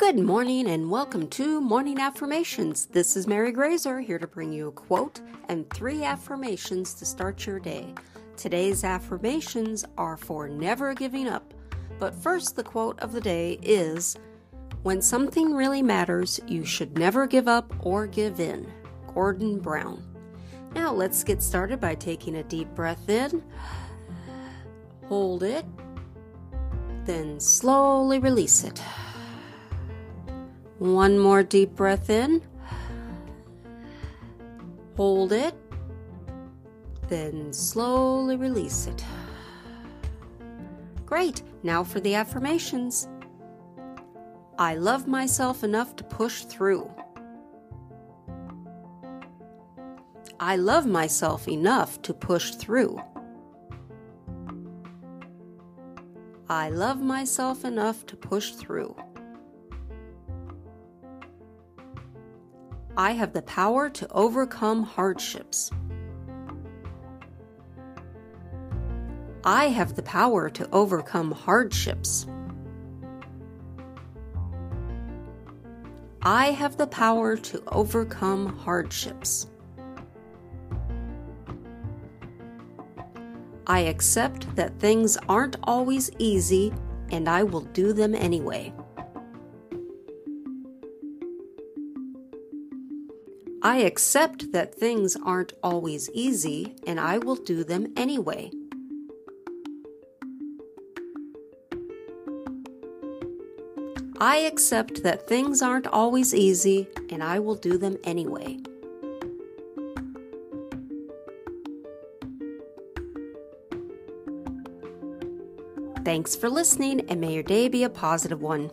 Good morning and welcome to Morning Affirmations. This is Mary Graser here to bring you a quote and three affirmations to start your day. Today's affirmations are for never giving up. But first, the quote of the day is When something really matters, you should never give up or give in. Gordon Brown. Now let's get started by taking a deep breath in. Hold it, then slowly release it. One more deep breath in. Hold it. Then slowly release it. Great. Now for the affirmations. I love myself enough to push through. I love myself enough to push through. I love myself enough to push through. I have the power to overcome hardships. I have the power to overcome hardships. I have the power to overcome hardships. I accept that things aren't always easy and I will do them anyway. I accept that things aren't always easy and I will do them anyway. I accept that things aren't always easy and I will do them anyway. Thanks for listening and may your day be a positive one.